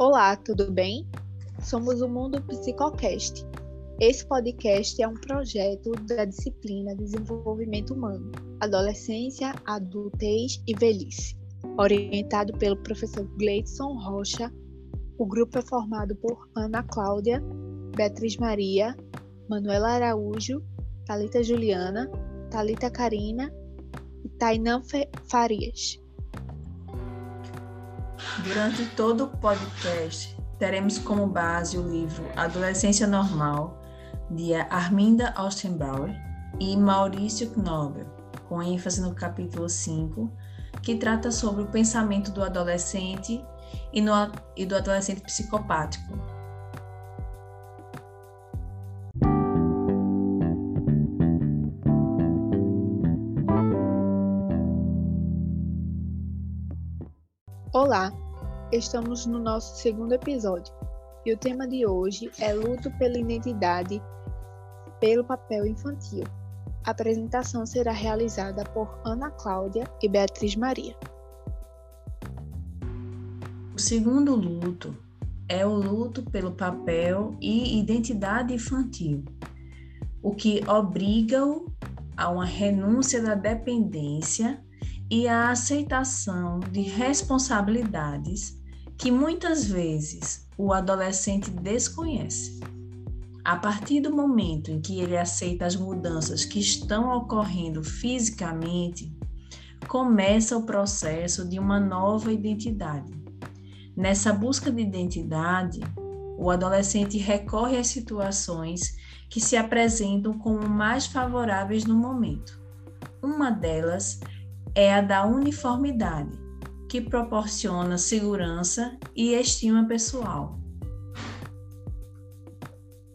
Olá, tudo bem? Somos o Mundo Psicocast. Esse podcast é um projeto da disciplina Desenvolvimento Humano, Adolescência, Adultez e Velhice, orientado pelo professor Gleidson Rocha. O grupo é formado por Ana Cláudia, Beatriz Maria, Manuela Araújo, Talita Juliana, Talita Karina e Tainã Farias. Durante todo o podcast, teremos como base o livro Adolescência Normal, de Arminda Ostenbauer e Maurício Knobel, com ênfase no capítulo 5, que trata sobre o pensamento do adolescente e, no, e do adolescente psicopático, Olá, estamos no nosso segundo episódio e o tema de hoje é luto pela identidade pelo papel infantil. A apresentação será realizada por Ana Cláudia e Beatriz Maria. O segundo luto é o luto pelo papel e identidade infantil, o que obriga-o a uma renúncia da dependência e a aceitação de responsabilidades que muitas vezes o adolescente desconhece. A partir do momento em que ele aceita as mudanças que estão ocorrendo fisicamente, começa o processo de uma nova identidade. Nessa busca de identidade, o adolescente recorre às situações que se apresentam como mais favoráveis no momento. Uma delas é a da uniformidade, que proporciona segurança e estima pessoal.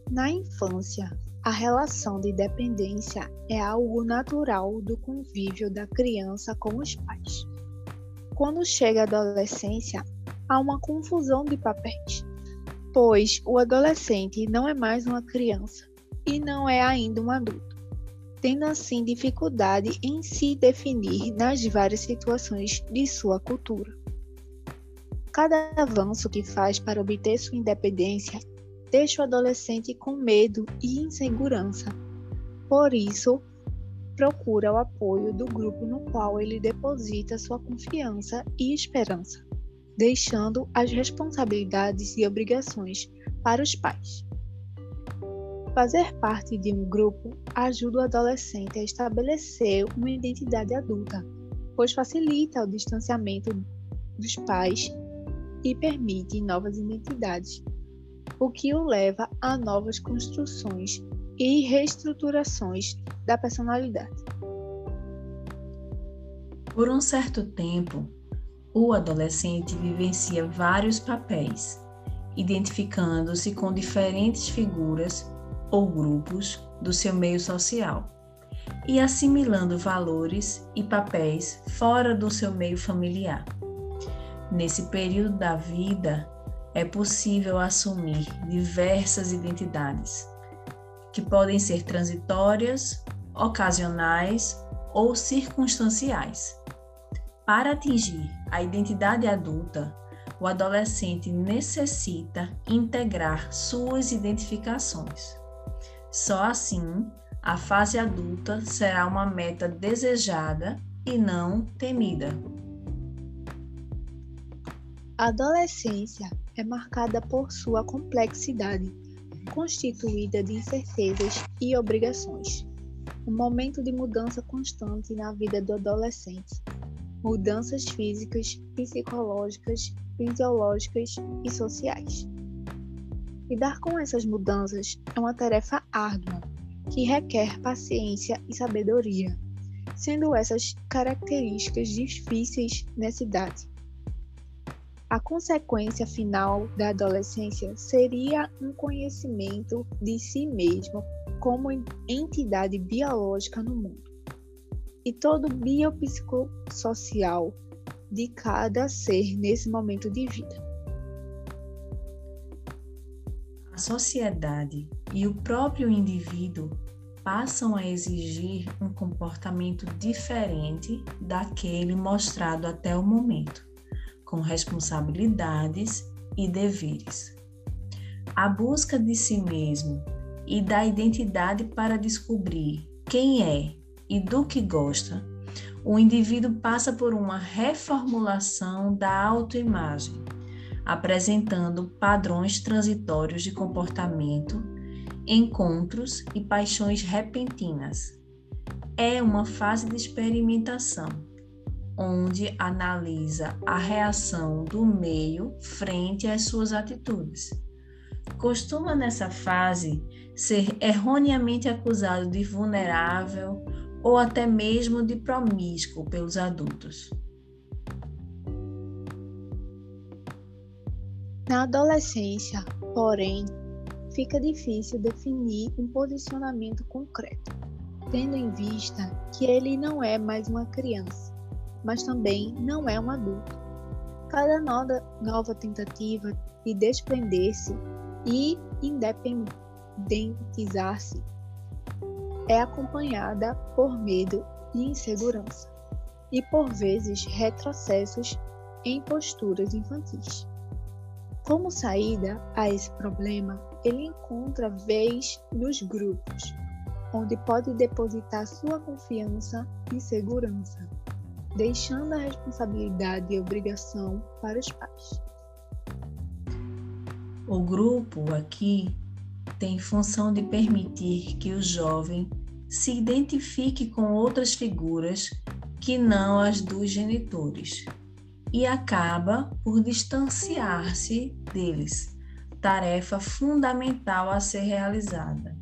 Na infância, a relação de dependência é algo natural do convívio da criança com os pais. Quando chega a adolescência, há uma confusão de papéis, pois o adolescente não é mais uma criança e não é ainda um adulto tendo assim dificuldade em se definir nas várias situações de sua cultura. Cada avanço que faz para obter sua independência deixa o adolescente com medo e insegurança. Por isso, procura o apoio do grupo no qual ele deposita sua confiança e esperança, deixando as responsabilidades e obrigações para os pais. Fazer parte de um grupo ajuda o adolescente a estabelecer uma identidade adulta, pois facilita o distanciamento dos pais e permite novas identidades, o que o leva a novas construções e reestruturações da personalidade. Por um certo tempo, o adolescente vivencia vários papéis, identificando-se com diferentes figuras ou grupos do seu meio social e assimilando valores e papéis fora do seu meio familiar. Nesse período da vida, é possível assumir diversas identidades, que podem ser transitórias, ocasionais ou circunstanciais. Para atingir a identidade adulta, o adolescente necessita integrar suas identificações. Só assim, a fase adulta será uma meta desejada e não temida. A adolescência é marcada por sua complexidade, constituída de incertezas e obrigações. Um momento de mudança constante na vida do adolescente. Mudanças físicas, psicológicas, fisiológicas e sociais. Lidar com essas mudanças é uma tarefa árdua que requer paciência e sabedoria, sendo essas características difíceis nessa idade. A consequência final da adolescência seria um conhecimento de si mesmo como entidade biológica no mundo e todo biopsicossocial de cada ser nesse momento de vida. A sociedade e o próprio indivíduo passam a exigir um comportamento diferente daquele mostrado até o momento, com responsabilidades e deveres. A busca de si mesmo e da identidade para descobrir quem é e do que gosta, o indivíduo passa por uma reformulação da autoimagem, apresentando padrões transitórios de comportamento, encontros e paixões repentinas. É uma fase de experimentação, onde analisa a reação do meio frente às suas atitudes. Costuma nessa fase ser erroneamente acusado de vulnerável ou até mesmo de promíscuo pelos adultos. Na adolescência, porém, fica difícil definir um posicionamento concreto, tendo em vista que ele não é mais uma criança, mas também não é um adulto. Cada nova tentativa de desprender-se e independência identizar-se é acompanhada por medo e insegurança, e por vezes retrocessos em posturas infantis. Como saída a esse problema, ele encontra vez nos grupos, onde pode depositar sua confiança e segurança, deixando a responsabilidade e obrigação para os pais. O grupo aqui tem função de permitir que o jovem se identifique com outras figuras que não as dos genitores e acaba por distanciar-se deles, tarefa fundamental a ser realizada,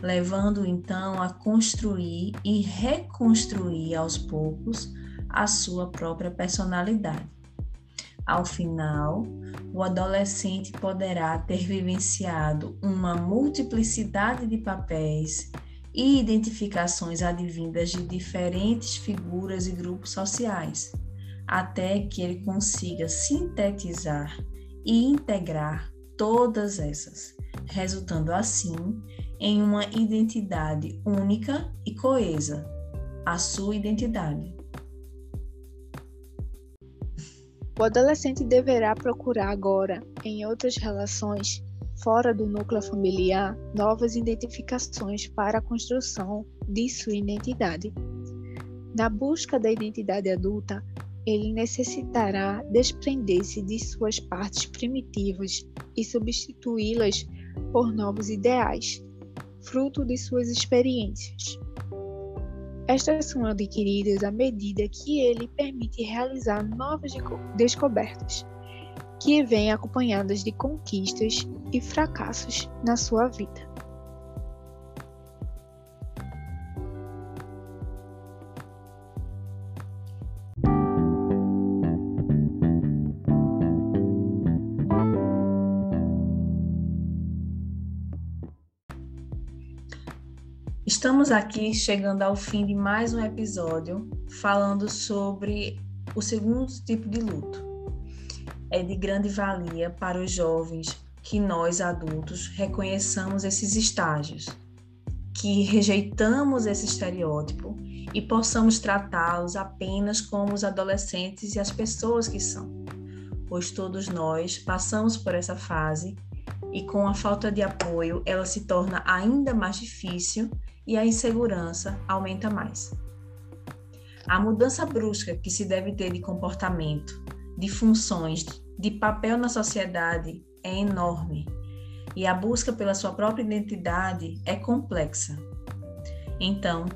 levando então a construir e reconstruir aos poucos a sua própria personalidade. Ao final, o adolescente poderá ter vivenciado uma multiplicidade de papéis e identificações advindas de diferentes figuras e grupos sociais, até que ele consiga sintetizar e integrar todas essas, resultando assim em uma identidade única e coesa, a sua identidade. O adolescente deverá procurar agora, em outras relações, fora do núcleo familiar, novas identificações para a construção de sua identidade. Na busca da identidade adulta, ele necessitará desprender-se de suas partes primitivas e substituí-las por novos ideais, fruto de suas experiências. Estas são adquiridas à medida que ele permite realizar novas descobertas, que vêm acompanhadas de conquistas e fracassos na sua vida. Estamos aqui chegando ao fim de mais um episódio falando sobre o segundo tipo de luto. É de grande valia para os jovens que nós adultos reconheçamos esses estágios, que rejeitamos esse estereótipo e possamos tratá-los apenas como os adolescentes e as pessoas que são, pois todos nós passamos por essa fase e com a falta de apoio ela se torna ainda mais difícil e a insegurança aumenta mais. A mudança brusca que se deve ter de comportamento, de funções, de papel na sociedade é enorme e a busca pela sua própria identidade é complexa. Então,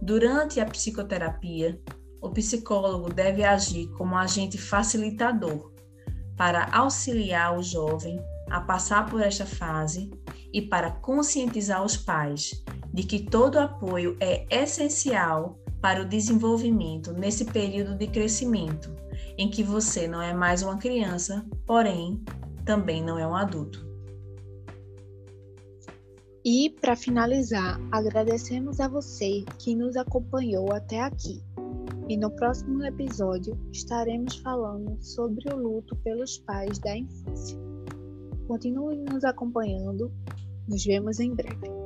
durante a psicoterapia, o psicólogo deve agir como agente facilitador para auxiliar o jovem a passar por esta fase e para conscientizar os pais de que todo apoio é essencial para o desenvolvimento nesse período de crescimento, em que você não é mais uma criança, porém também não é um adulto. E, para finalizar, agradecemos a você que nos acompanhou até aqui. E no próximo episódio estaremos falando sobre o luto pelos pais da infância. Continue nos acompanhando. Nos vemos em breve.